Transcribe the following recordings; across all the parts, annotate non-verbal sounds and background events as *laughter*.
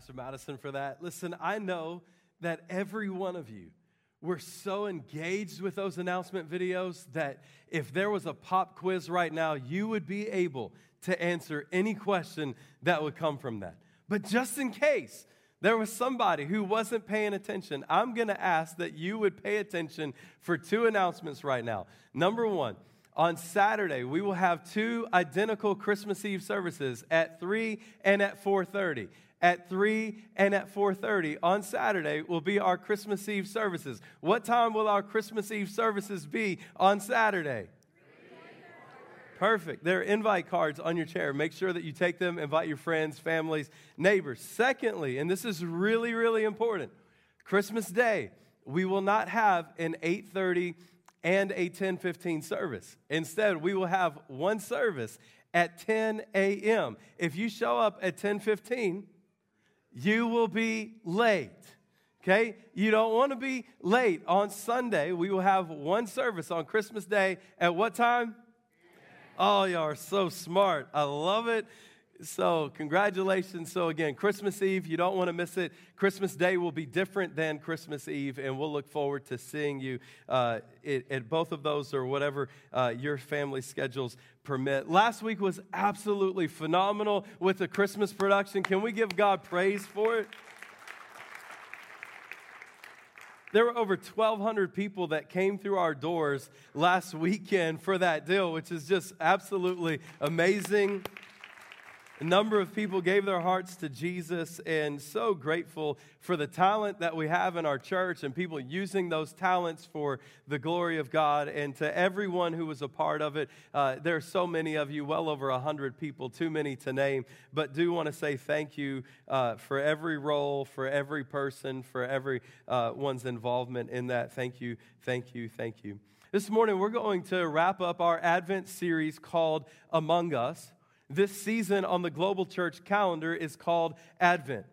Pastor Madison, for that. Listen, I know that every one of you we're so engaged with those announcement videos that if there was a pop quiz right now, you would be able to answer any question that would come from that. But just in case there was somebody who wasn't paying attention, I'm going to ask that you would pay attention for two announcements right now. Number one, on Saturday, we will have two identical Christmas Eve services at 3 and at 4:30 at 3 and at 4:30 on Saturday will be our Christmas Eve services. What time will our Christmas Eve services be on Saturday? Perfect. There are invite cards on your chair. Make sure that you take them, invite your friends, families, neighbors. Secondly, and this is really really important, Christmas Day, we will not have an 8:30 and a 10:15 service. Instead, we will have one service at 10 a.m. If you show up at 10:15, you will be late. Okay? You don't want to be late. On Sunday, we will have one service on Christmas Day. At what time? Oh, y'all are so smart. I love it. So, congratulations. So, again, Christmas Eve, you don't want to miss it. Christmas Day will be different than Christmas Eve, and we'll look forward to seeing you uh, at, both of those or whatever uh, your family schedules permit. Last week was absolutely phenomenal with the Christmas production. Can we give God praise for it? There were over 1,200 people that came through our doors last weekend for that deal, which is just absolutely amazing. A number of people gave their hearts to Jesus, and so grateful for the talent that we have in our church and people using those talents for the glory of God. And to everyone who was a part of it, uh, there are so many of you, well over 100 people, too many to name, but do want to say thank you uh, for every role, for every person, for every uh, one's involvement in that. Thank you, thank you, thank you. This morning, we're going to wrap up our Advent series called Among Us. This season on the global church calendar is called Advent.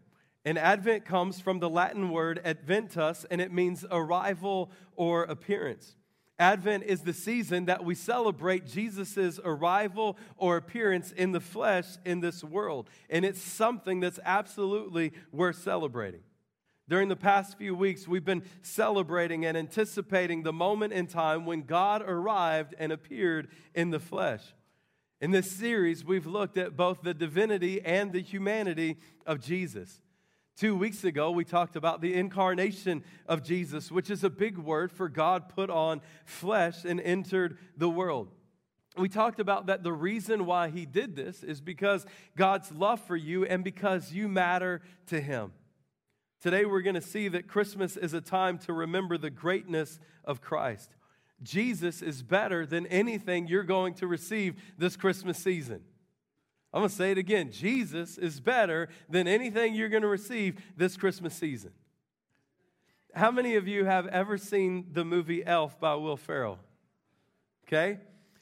And Advent comes from the Latin word adventus, and it means arrival or appearance. Advent is the season that we celebrate Jesus' arrival or appearance in the flesh in this world. And it's something that's absolutely worth celebrating. During the past few weeks, we've been celebrating and anticipating the moment in time when God arrived and appeared in the flesh. In this series, we've looked at both the divinity and the humanity of Jesus. Two weeks ago, we talked about the incarnation of Jesus, which is a big word for God put on flesh and entered the world. We talked about that the reason why he did this is because God's love for you and because you matter to him. Today, we're going to see that Christmas is a time to remember the greatness of Christ. Jesus is better than anything you're going to receive this Christmas season. I'm going to say it again Jesus is better than anything you're going to receive this Christmas season. How many of you have ever seen the movie Elf by Will Ferrell? Okay?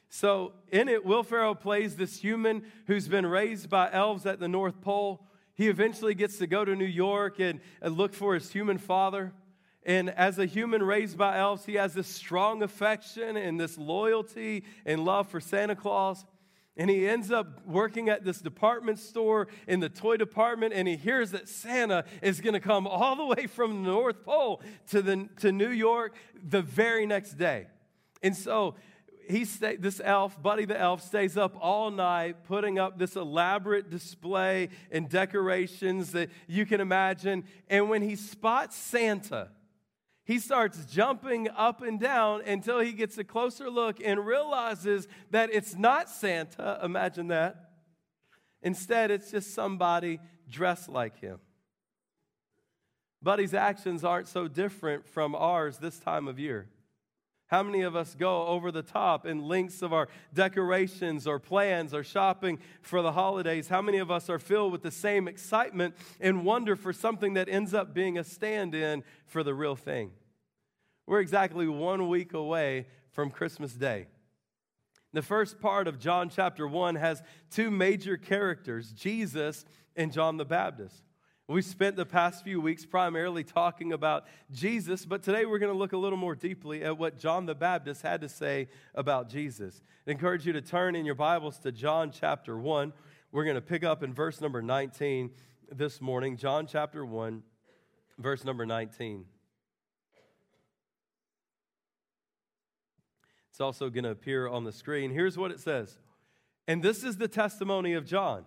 So, in it, Will Ferrell plays this human who's been raised by elves at the North Pole. He eventually gets to go to New York and, and look for his human father. And as a human raised by elves, he has this strong affection and this loyalty and love for Santa Claus. And he ends up working at this department store in the toy department, and he hears that Santa is going to come all the way from the North Pole to, the, to New York the very next day. And so he stay, this elf, Buddy the elf, stays up all night putting up this elaborate display and decorations that you can imagine. And when he spots Santa, he starts jumping up and down until he gets a closer look and realizes that it's not Santa. Imagine that. Instead, it's just somebody dressed like him. Buddy's actions aren't so different from ours this time of year. How many of us go over the top in links of our decorations or plans or shopping for the holidays? How many of us are filled with the same excitement and wonder for something that ends up being a stand in for the real thing? We're exactly one week away from Christmas Day. The first part of John chapter 1 has two major characters Jesus and John the Baptist. We spent the past few weeks primarily talking about Jesus, but today we're going to look a little more deeply at what John the Baptist had to say about Jesus. I encourage you to turn in your Bibles to John chapter 1. We're going to pick up in verse number 19 this morning. John chapter 1, verse number 19. It's also going to appear on the screen. Here's what it says. And this is the testimony of John.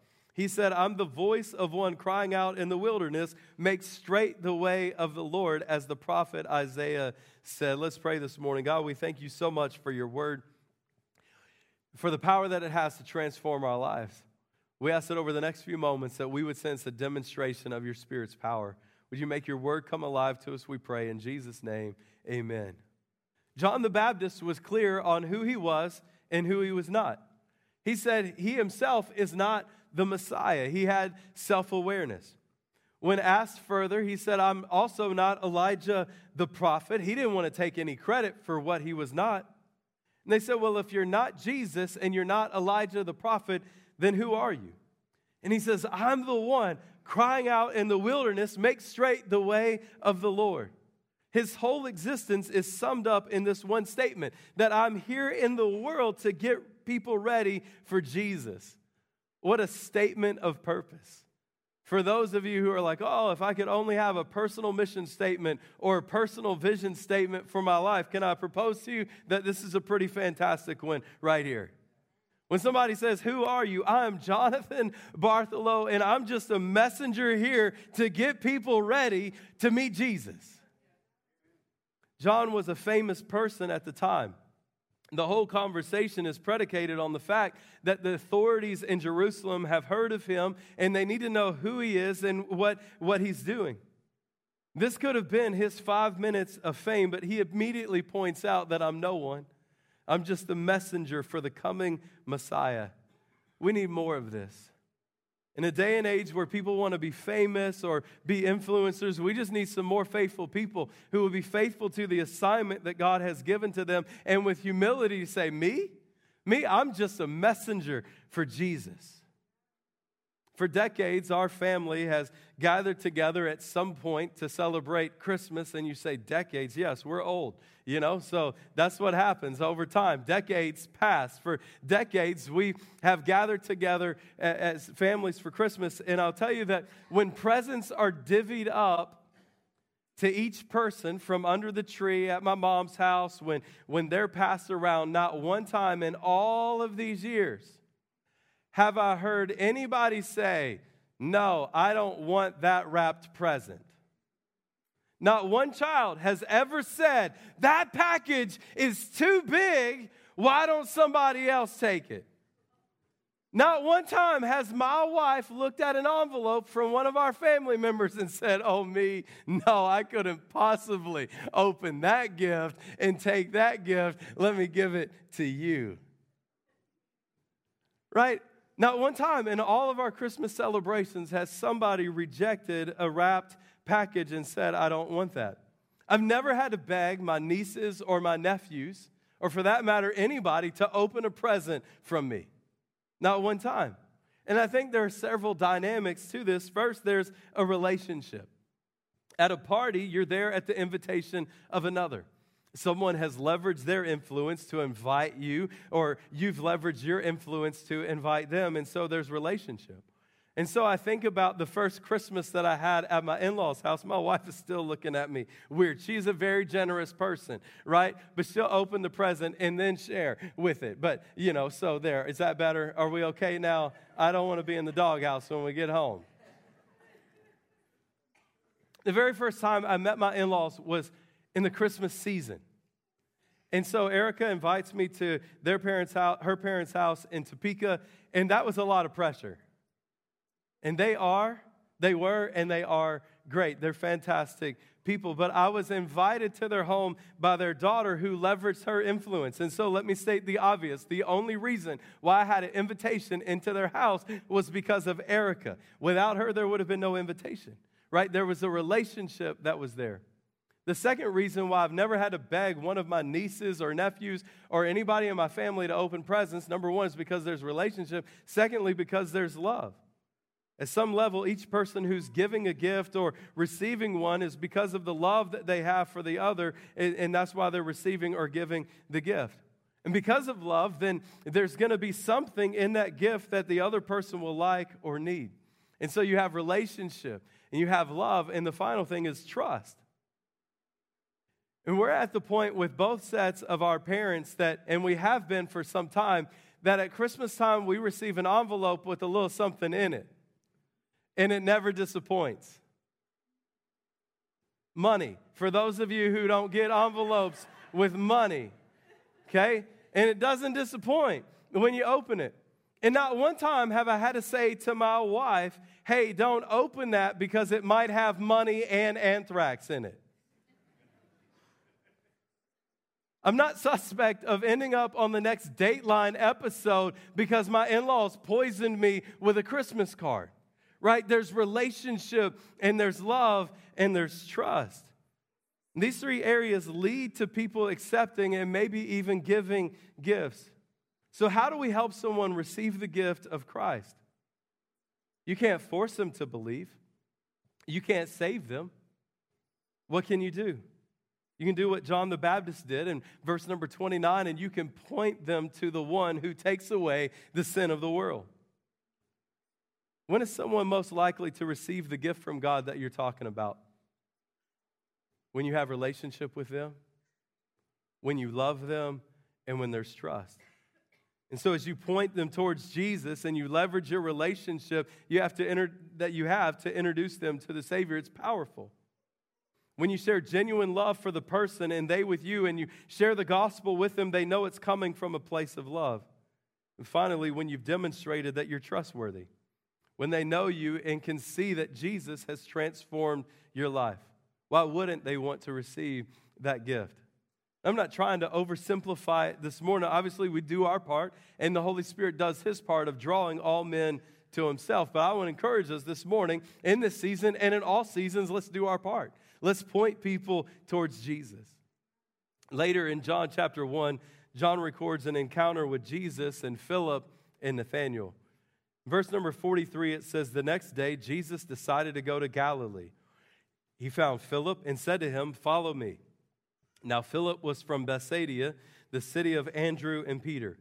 He said, I'm the voice of one crying out in the wilderness, make straight the way of the Lord, as the prophet Isaiah said. Let's pray this morning. God, we thank you so much for your word, for the power that it has to transform our lives. We ask that over the next few moments that we would sense a demonstration of your Spirit's power. Would you make your word come alive to us, we pray. In Jesus' name, amen. John the Baptist was clear on who he was and who he was not. He said he himself is not the Messiah. He had self awareness. When asked further, he said, I'm also not Elijah the prophet. He didn't want to take any credit for what he was not. And they said, Well, if you're not Jesus and you're not Elijah the prophet, then who are you? And he says, I'm the one crying out in the wilderness, make straight the way of the Lord. His whole existence is summed up in this one statement that I'm here in the world to get people ready for Jesus. What a statement of purpose. For those of you who are like, oh, if I could only have a personal mission statement or a personal vision statement for my life, can I propose to you that this is a pretty fantastic one right here? When somebody says, Who are you? I am Jonathan Bartholow, and I'm just a messenger here to get people ready to meet Jesus. John was a famous person at the time the whole conversation is predicated on the fact that the authorities in Jerusalem have heard of him and they need to know who he is and what, what he's doing. This could have been his five minutes of fame, but he immediately points out that I'm no one. I'm just the messenger for the coming Messiah. We need more of this. In a day and age where people want to be famous or be influencers, we just need some more faithful people who will be faithful to the assignment that God has given to them and with humility say, Me? Me? I'm just a messenger for Jesus. For decades, our family has gathered together at some point to celebrate Christmas, and you say, decades? Yes, we're old, you know, so that's what happens over time. Decades pass. For decades, we have gathered together as families for Christmas, and I'll tell you that when presents are divvied up, to each person from under the tree at my mom's house when, when they're passed around, not one time in all of these years have I heard anybody say, No, I don't want that wrapped present? Not one child has ever said, That package is too big. Why don't somebody else take it? Not one time has my wife looked at an envelope from one of our family members and said, Oh, me, no, I couldn't possibly open that gift and take that gift. Let me give it to you. Right? Not one time in all of our Christmas celebrations has somebody rejected a wrapped package and said, I don't want that. I've never had to beg my nieces or my nephews, or for that matter, anybody, to open a present from me. Not one time. And I think there are several dynamics to this. First, there's a relationship. At a party, you're there at the invitation of another. Someone has leveraged their influence to invite you, or you've leveraged your influence to invite them, and so there's relationship. And so I think about the first Christmas that I had at my in law's house. My wife is still looking at me weird. She's a very generous person, right? But she'll open the present and then share with it. But, you know, so there. Is that better? Are we okay now? I don't want to be in the doghouse when we get home. The very first time I met my in laws was in the Christmas season. And so Erica invites me to their parents' house, her parents' house in Topeka, and that was a lot of pressure. And they are, they were, and they are great. They're fantastic people. But I was invited to their home by their daughter who leveraged her influence. And so let me state the obvious. The only reason why I had an invitation into their house was because of Erica. Without her, there would have been no invitation, right? There was a relationship that was there. The second reason why I've never had to beg one of my nieces or nephews or anybody in my family to open presents, number one, is because there's relationship. Secondly, because there's love. At some level, each person who's giving a gift or receiving one is because of the love that they have for the other, and that's why they're receiving or giving the gift. And because of love, then there's going to be something in that gift that the other person will like or need. And so you have relationship and you have love, and the final thing is trust. And we're at the point with both sets of our parents that, and we have been for some time, that at Christmas time we receive an envelope with a little something in it and it never disappoints. Money. For those of you who don't get envelopes with money, okay? And it doesn't disappoint when you open it. And not one time have I had to say to my wife, hey, don't open that because it might have money and anthrax in it. I'm not suspect of ending up on the next Dateline episode because my in laws poisoned me with a Christmas card right? There's relationship and there's love and there's trust. these three areas lead to people accepting and maybe even giving gifts. So, how do we help someone receive the gift of Christ? You can't force them to believe, you can't save them. What can you do? You can do what John the Baptist did in verse number 29, and you can point them to the one who takes away the sin of the world. When is someone most likely to receive the gift from God that you're talking about? When you have relationship with them, when you love them, and when there's trust. And so as you point them towards Jesus and you leverage your relationship you have to enter, that you have to introduce them to the Savior, it's powerful. When you share genuine love for the person and they with you and you share the gospel with them, they know it's coming from a place of love. And finally, when you've demonstrated that you're trustworthy when they know you and can see that Jesus has transformed your life? Why wouldn't they want to receive that gift? I'm not trying to oversimplify it this morning. Obviously, we do our part, and the Holy Spirit does his part of drawing all men to himself. But I want to encourage us this morning, in this season and in all seasons, let's do our part. Let's point people towards Jesus. Later in John chapter 1, John records an encounter with Jesus and Philip and Nathanael. Verse number 43, it says, The next day, Jesus decided to go to Galilee. He found Philip and said to him, Follow me. Now, Philip was from Bethsaida, the city of Andrew and Peter.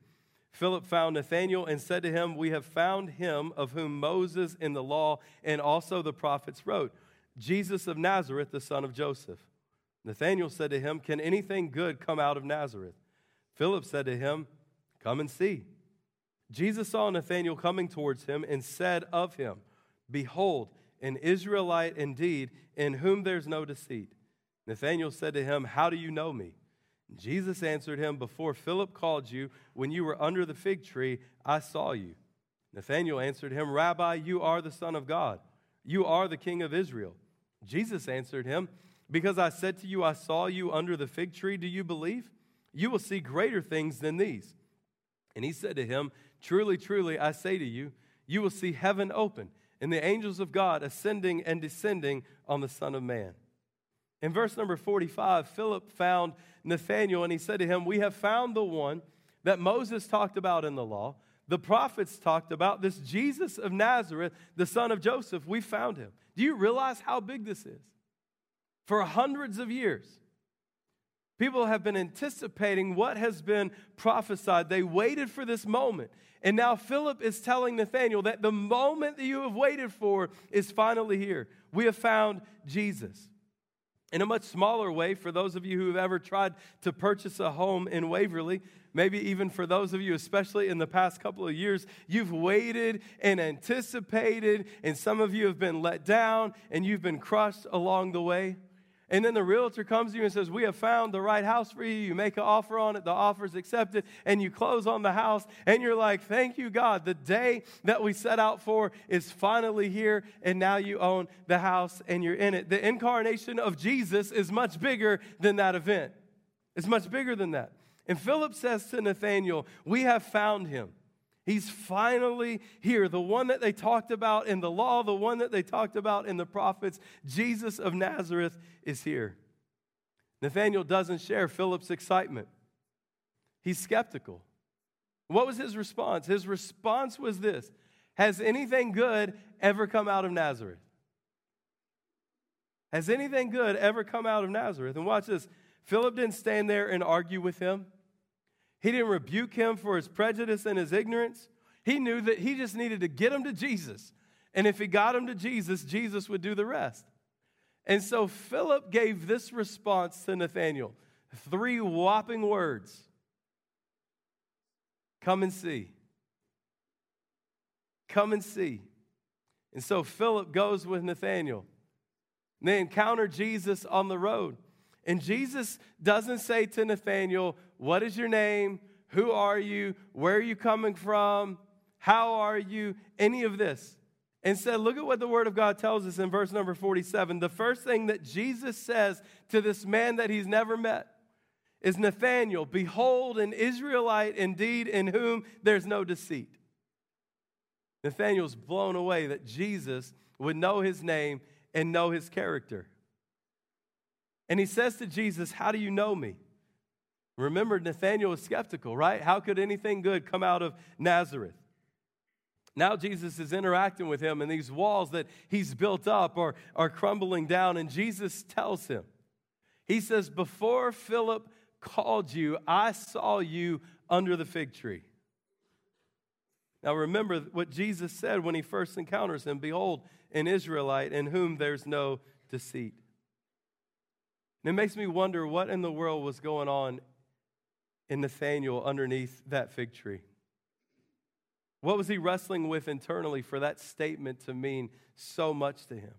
Philip found Nathanael and said to him, We have found him of whom Moses in the law and also the prophets wrote, Jesus of Nazareth, the son of Joseph. Nathanael said to him, Can anything good come out of Nazareth? Philip said to him, Come and see. Jesus saw Nathanael coming towards him and said of him, Behold, an Israelite indeed, in whom there's no deceit. Nathanael said to him, How do you know me? Jesus answered him, Before Philip called you, when you were under the fig tree, I saw you. Nathanael answered him, Rabbi, you are the Son of God. You are the King of Israel. Jesus answered him, Because I said to you, I saw you under the fig tree, do you believe? You will see greater things than these. And he said to him, Truly, truly, I say to you, you will see heaven open and the angels of God ascending and descending on the Son of Man. In verse number 45, Philip found Nathanael and he said to him, We have found the one that Moses talked about in the law, the prophets talked about, this Jesus of Nazareth, the son of Joseph. We found him. Do you realize how big this is? For hundreds of years, People have been anticipating what has been prophesied. They waited for this moment. And now Philip is telling Nathanael that the moment that you have waited for is finally here. We have found Jesus. In a much smaller way, for those of you who have ever tried to purchase a home in Waverly, maybe even for those of you, especially in the past couple of years, you've waited and anticipated, and some of you have been let down and you've been crushed along the way. And then the realtor comes to you and says, We have found the right house for you. You make an offer on it, the offer is accepted, and you close on the house. And you're like, Thank you, God. The day that we set out for is finally here, and now you own the house and you're in it. The incarnation of Jesus is much bigger than that event, it's much bigger than that. And Philip says to Nathanael, We have found him. He's finally here. The one that they talked about in the law, the one that they talked about in the prophets, Jesus of Nazareth is here. Nathanael doesn't share Philip's excitement. He's skeptical. What was his response? His response was this Has anything good ever come out of Nazareth? Has anything good ever come out of Nazareth? And watch this. Philip didn't stand there and argue with him. He didn't rebuke him for his prejudice and his ignorance. He knew that he just needed to get him to Jesus. And if he got him to Jesus, Jesus would do the rest. And so Philip gave this response to Nathanael three whopping words Come and see. Come and see. And so Philip goes with Nathanael. They encounter Jesus on the road. And Jesus doesn't say to Nathanael, What is your name? Who are you? Where are you coming from? How are you? Any of this. Instead, look at what the Word of God tells us in verse number 47. The first thing that Jesus says to this man that he's never met is Nathanael, behold, an Israelite indeed in whom there's no deceit. Nathanael's blown away that Jesus would know his name and know his character. And he says to Jesus, How do you know me? Remember, Nathanael was skeptical, right? How could anything good come out of Nazareth? Now Jesus is interacting with him, and these walls that he's built up are, are crumbling down. And Jesus tells him, He says, Before Philip called you, I saw you under the fig tree. Now remember what Jesus said when he first encounters him Behold, an Israelite in whom there's no deceit. And it makes me wonder what in the world was going on in Nathanael underneath that fig tree. What was he wrestling with internally for that statement to mean so much to him?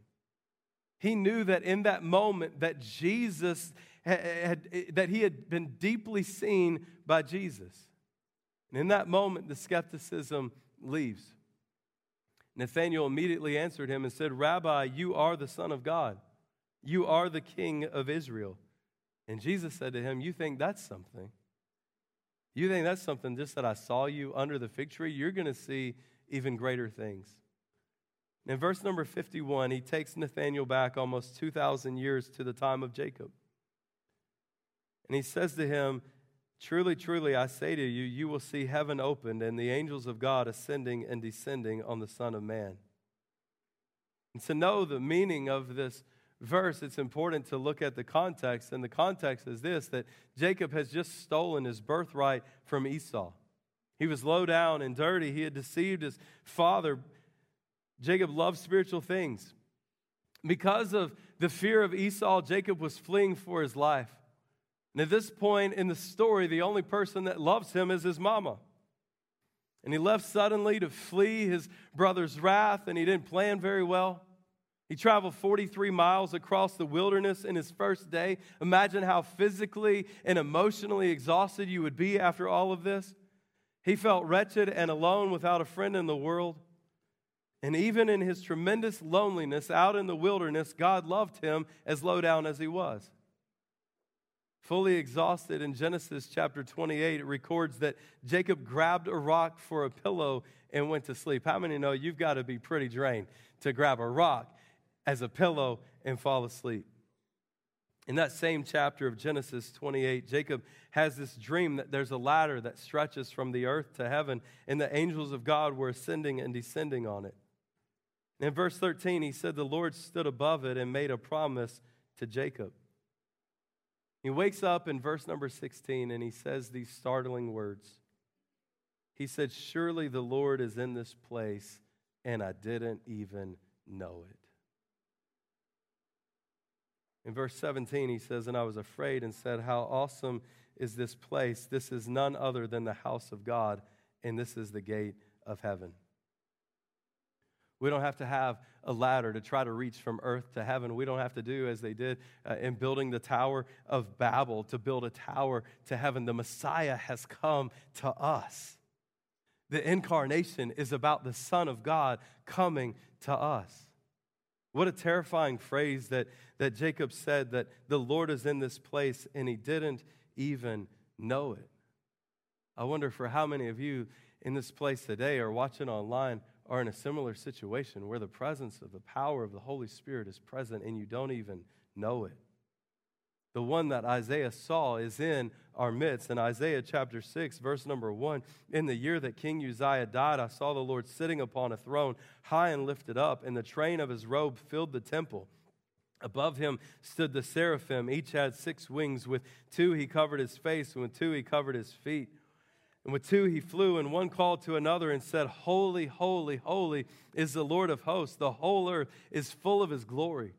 He knew that in that moment that Jesus had, had, that he had been deeply seen by Jesus. And in that moment the skepticism leaves. Nathanael immediately answered him and said, "Rabbi, you are the son of God." You are the king of Israel. And Jesus said to him, You think that's something? You think that's something just that I saw you under the fig tree? You're going to see even greater things. In verse number 51, he takes Nathanael back almost 2,000 years to the time of Jacob. And he says to him, Truly, truly, I say to you, you will see heaven opened and the angels of God ascending and descending on the Son of Man. And to know the meaning of this verse, it's important to look at the context. And the context is this that Jacob has just stolen his birthright from Esau. He was low down and dirty, he had deceived his father. Jacob loved spiritual things. Because of the fear of Esau, Jacob was fleeing for his life. And at this point in the story, the only person that loves him is his mama. And he left suddenly to flee his brother's wrath, and he didn't plan very well. He traveled 43 miles across the wilderness in his first day. Imagine how physically and emotionally exhausted you would be after all of this. He felt wretched and alone without a friend in the world. And even in his tremendous loneliness out in the wilderness, God loved him as low down as he was. Fully exhausted in Genesis chapter 28, it records that Jacob grabbed a rock for a pillow and went to sleep. How many know you've got to be pretty drained to grab a rock as a pillow and fall asleep. In that same chapter of Genesis 28, Jacob has this dream that there's a ladder that stretches from the earth to heaven, and the angels of God were ascending and descending on it. In verse 13, he said, The Lord stood above it and made a promise to Jacob. He wakes up in verse number 16 and he says these startling words. He said, Surely the Lord is in this place, and I didn't even know it. In verse 17, he says, And I was afraid and said, How awesome is this place! This is none other than the house of God, and this is the gate of heaven. We don't have to have a ladder to try to reach from earth to heaven. We don't have to do as they did uh, in building the Tower of Babel to build a tower to heaven. The Messiah has come to us. The incarnation is about the Son of God coming to us. What a terrifying phrase that, that Jacob said that the Lord is in this place and he didn't even know it. I wonder for how many of you in this place today or watching online are in a similar situation where the presence of the power of the Holy Spirit is present and you don't even know it. The one that Isaiah saw is in our midst. In Isaiah chapter 6, verse number 1, in the year that King Uzziah died, I saw the Lord sitting upon a throne, high and lifted up, and the train of his robe filled the temple. Above him stood the seraphim. Each had six wings. With two he covered his face, and with two he covered his feet. And with two he flew, and one called to another and said, Holy, holy, holy is the Lord of hosts. The whole earth is full of his glory.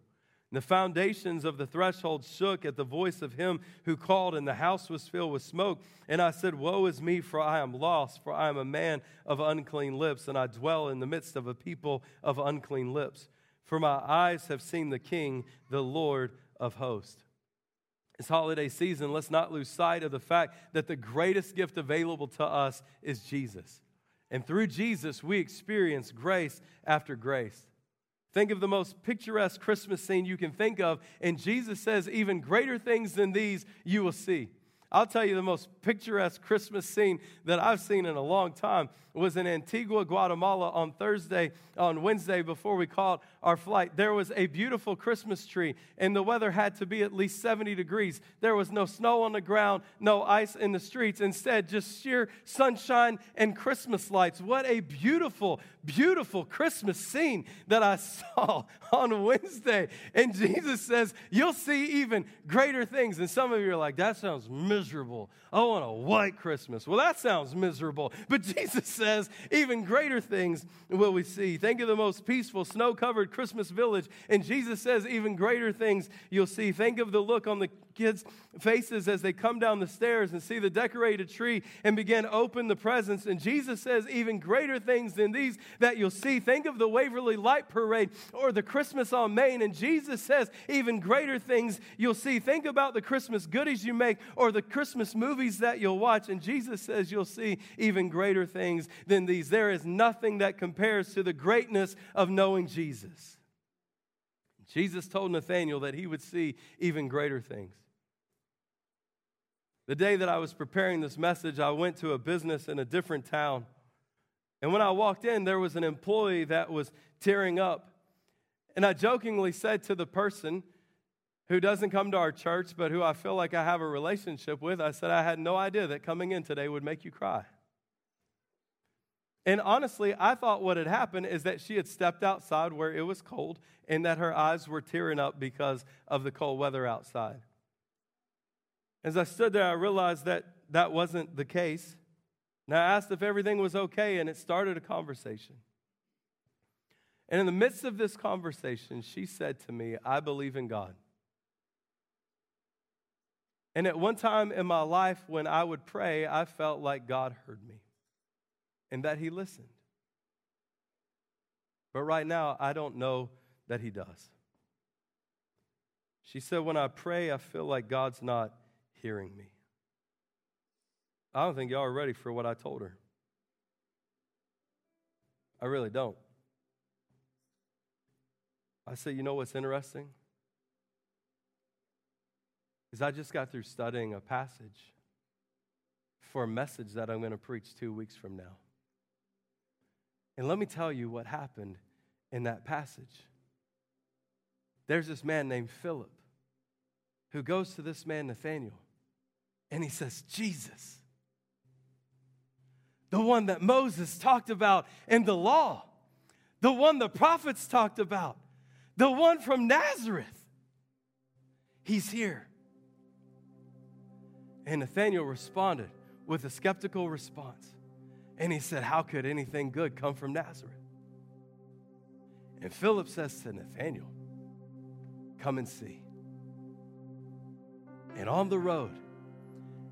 And the foundations of the threshold shook at the voice of him who called, and the house was filled with smoke. And I said, Woe is me, for I am lost, for I am a man of unclean lips, and I dwell in the midst of a people of unclean lips. For my eyes have seen the King, the Lord of hosts. This holiday season, let's not lose sight of the fact that the greatest gift available to us is Jesus. And through Jesus, we experience grace after grace. Think of the most picturesque Christmas scene you can think of, and Jesus says, Even greater things than these you will see. I'll tell you the most picturesque Christmas scene that I've seen in a long time was in Antigua, Guatemala on Thursday, on Wednesday before we caught our flight. There was a beautiful Christmas tree, and the weather had to be at least 70 degrees. There was no snow on the ground, no ice in the streets. Instead, just sheer sunshine and Christmas lights. What a beautiful, beautiful Christmas scene that I *laughs* saw on Wednesday. And Jesus says, You'll see even greater things. And some of you are like, That sounds miserable. I want a white Christmas. Well, that sounds miserable. But *laughs* Jesus says, Even greater things will we see. Think of the most peaceful, snow covered Christmas village. And Jesus says, Even greater things you'll see. Think of the look on the kids' faces as they come down the stairs and see the decorated tree and begin open the presents. And Jesus says, even greater things than these that you'll see. Think of the Waverly Light Parade or the Christmas on Main. And Jesus says, even greater things you'll see. Think about the Christmas goodies you make or the Christmas movies that you'll watch. And Jesus says, you'll see even greater things than these. There is nothing that compares to the greatness of knowing Jesus. Jesus told Nathanael that he would see even greater things. The day that I was preparing this message, I went to a business in a different town. And when I walked in, there was an employee that was tearing up. And I jokingly said to the person who doesn't come to our church, but who I feel like I have a relationship with, I said, I had no idea that coming in today would make you cry. And honestly, I thought what had happened is that she had stepped outside where it was cold and that her eyes were tearing up because of the cold weather outside. As I stood there, I realized that that wasn't the case. And I asked if everything was okay, and it started a conversation. And in the midst of this conversation, she said to me, I believe in God. And at one time in my life, when I would pray, I felt like God heard me and that He listened. But right now, I don't know that He does. She said, When I pray, I feel like God's not hearing me. I don't think y'all are ready for what I told her. I really don't. I said, you know what's interesting? Is I just got through studying a passage for a message that I'm going to preach two weeks from now. And let me tell you what happened in that passage. There's this man named Philip who goes to this man, Nathanael, and he says, Jesus, the one that Moses talked about in the law, the one the prophets talked about, the one from Nazareth. He's here. And Nathanael responded with a skeptical response. And he said, How could anything good come from Nazareth? And Philip says to Nathanael, Come and see. And on the road,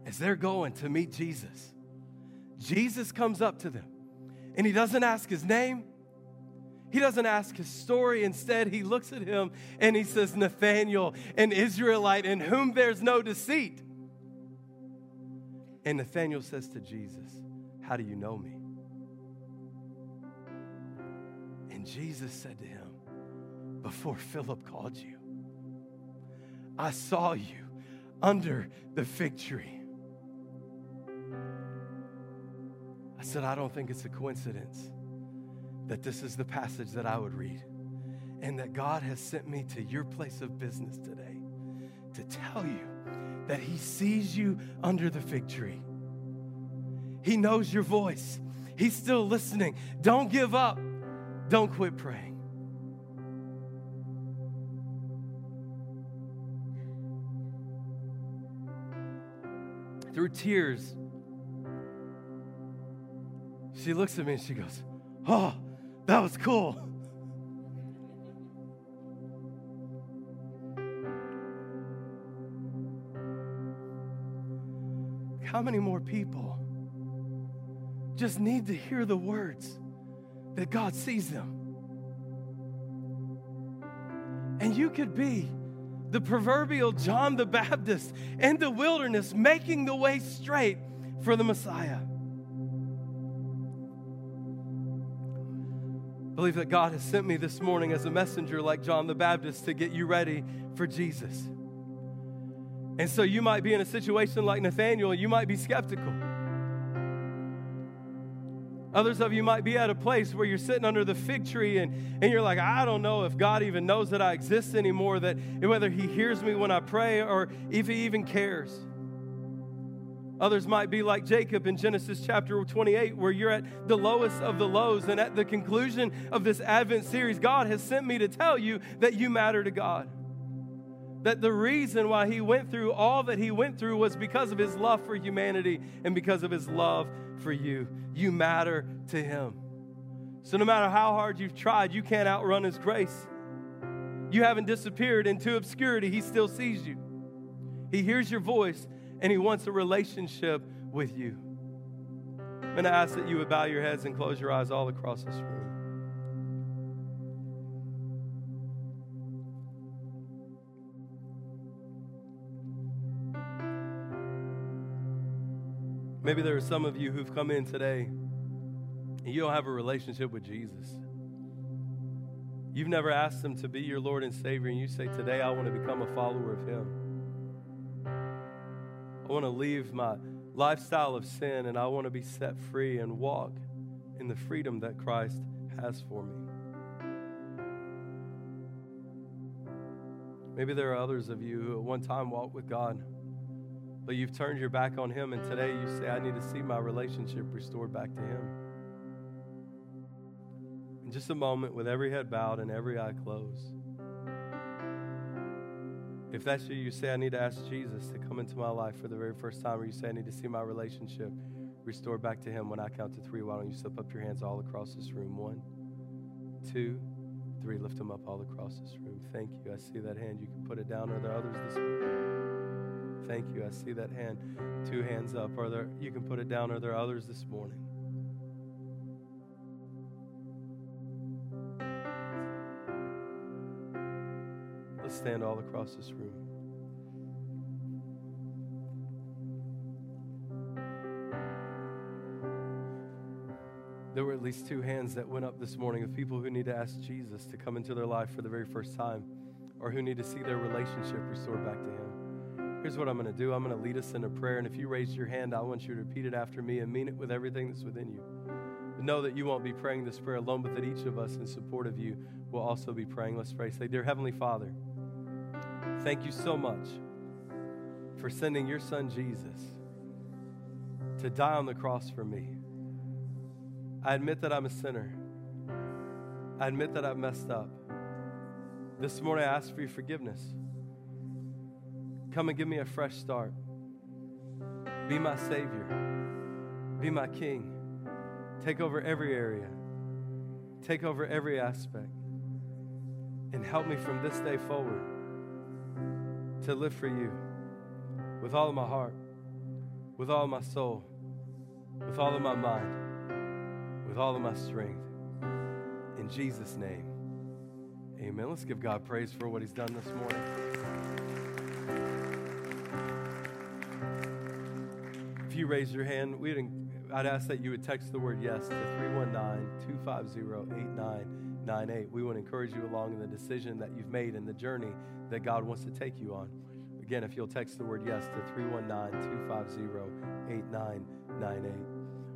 as they're going to meet Jesus, Jesus comes up to them and he doesn't ask his name. He doesn't ask his story. Instead, he looks at him and he says, Nathanael, an Israelite in whom there's no deceit. And Nathanael says to Jesus, How do you know me? And Jesus said to him, Before Philip called you, I saw you under the fig tree. I said, I don't think it's a coincidence that this is the passage that I would read and that God has sent me to your place of business today to tell you that He sees you under the fig tree. He knows your voice, He's still listening. Don't give up, don't quit praying. Through tears, she looks at me and she goes, Oh, that was cool. How many more people just need to hear the words that God sees them? And you could be the proverbial John the Baptist in the wilderness, making the way straight for the Messiah. I believe that God has sent me this morning as a messenger like John the Baptist to get you ready for Jesus. And so you might be in a situation like Nathanael, you might be skeptical. Others of you might be at a place where you're sitting under the fig tree and, and you're like, I don't know if God even knows that I exist anymore, that whether He hears me when I pray or if He even cares. Others might be like Jacob in Genesis chapter 28, where you're at the lowest of the lows. And at the conclusion of this Advent series, God has sent me to tell you that you matter to God. That the reason why He went through all that He went through was because of His love for humanity and because of His love for you. You matter to Him. So no matter how hard you've tried, you can't outrun His grace. You haven't disappeared into obscurity, He still sees you. He hears your voice and He wants a relationship with you. I'm going to ask that you would bow your heads and close your eyes all across this room. Maybe there are some of you who've come in today and you don't have a relationship with Jesus. You've never asked Him to be your Lord and Savior, and you say, Today I want to become a follower of Him. I want to leave my lifestyle of sin and I want to be set free and walk in the freedom that Christ has for me. Maybe there are others of you who at one time walked with God, but you've turned your back on Him, and today you say, I need to see my relationship restored back to Him. In just a moment, with every head bowed and every eye closed. If that's you, you say, I need to ask Jesus to come into my life for the very first time, or you say, I need to see my relationship restored back to Him when I count to three. Why don't you slip up your hands all across this room? One, two, three. Lift them up all across this room. Thank you. I see that hand. You can put it down. Are there others this morning? Thank you. I see that hand. Two hands up. Are there? You can put it down. Are there others this morning? Let's stand all across this room. There were at least two hands that went up this morning of people who need to ask Jesus to come into their life for the very first time or who need to see their relationship restored back to Him. Here's what I'm going to do I'm going to lead us in a prayer. And if you raise your hand, I want you to repeat it after me and mean it with everything that's within you. But know that you won't be praying this prayer alone, but that each of us in support of you will also be praying. Let's pray. Say, Dear Heavenly Father, Thank you so much for sending your son Jesus to die on the cross for me. I admit that I'm a sinner. I admit that I've messed up. This morning I ask for your forgiveness. Come and give me a fresh start. Be my Savior. Be my King. Take over every area. Take over every aspect. And help me from this day forward to live for you with all of my heart, with all of my soul, with all of my mind, with all of my strength. In Jesus' name, amen. Let's give God praise for what He's done this morning. You raise your hand, we'd, I'd ask that you would text the word yes to 319 250 8998. We to encourage you along in the decision that you've made and the journey that God wants to take you on. Again, if you'll text the word yes to 319 250 8998.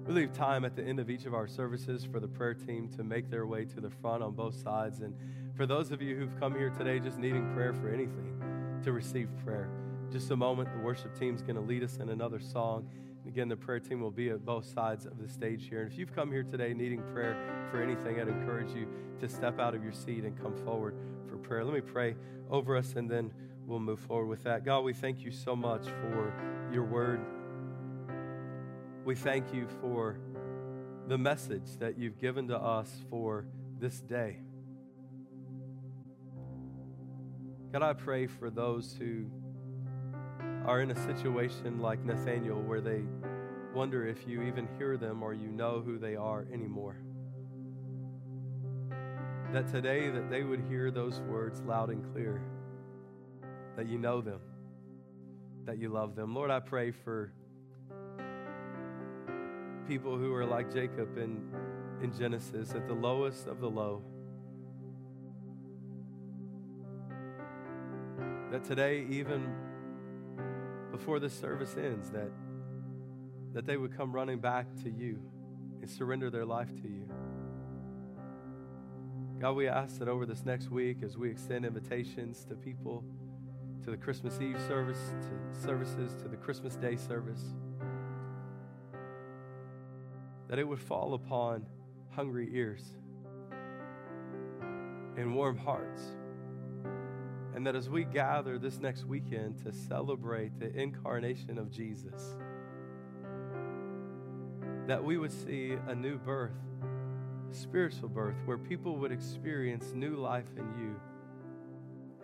We leave time at the end of each of our services for the prayer team to make their way to the front on both sides. And for those of you who've come here today just needing prayer for anything, to receive prayer. Just a moment, the worship team's going to lead us in another song. Again, the prayer team will be at both sides of the stage here. And if you've come here today needing prayer for anything, I'd encourage you to step out of your seat and come forward for prayer. Let me pray over us and then we'll move forward with that. God, we thank you so much for your word. We thank you for the message that you've given to us for this day. God, I pray for those who are in a situation like Nathanael where they wonder if you even hear them or you know who they are anymore. That today that they would hear those words loud and clear. That you know them. That you love them. Lord, I pray for people who are like Jacob in, in Genesis at the lowest of the low. That today, even before the service ends, that, that they would come running back to you and surrender their life to you. God, we ask that over this next week, as we extend invitations to people, to the Christmas Eve service, to services, to the Christmas Day service, that it would fall upon hungry ears and warm hearts. And that as we gather this next weekend to celebrate the incarnation of Jesus, that we would see a new birth, spiritual birth, where people would experience new life in you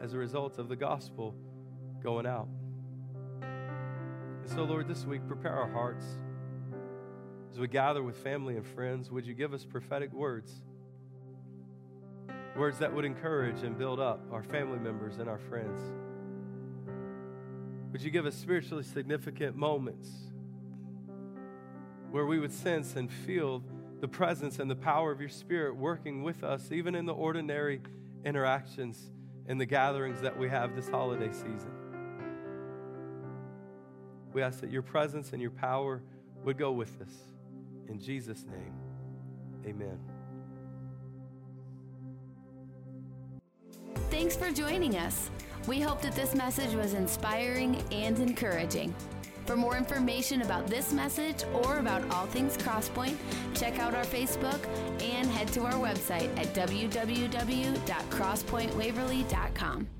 as a result of the gospel going out. And so, Lord, this week, prepare our hearts. As we gather with family and friends, would you give us prophetic words? Words that would encourage and build up our family members and our friends. Would you give us spiritually significant moments where we would sense and feel the presence and the power of your Spirit working with us, even in the ordinary interactions and the gatherings that we have this holiday season? We ask that your presence and your power would go with us. In Jesus' name, amen. Thanks for joining us. We hope that this message was inspiring and encouraging. For more information about this message or about all things Crosspoint, check out our Facebook and head to our website at www.crosspointwaverly.com.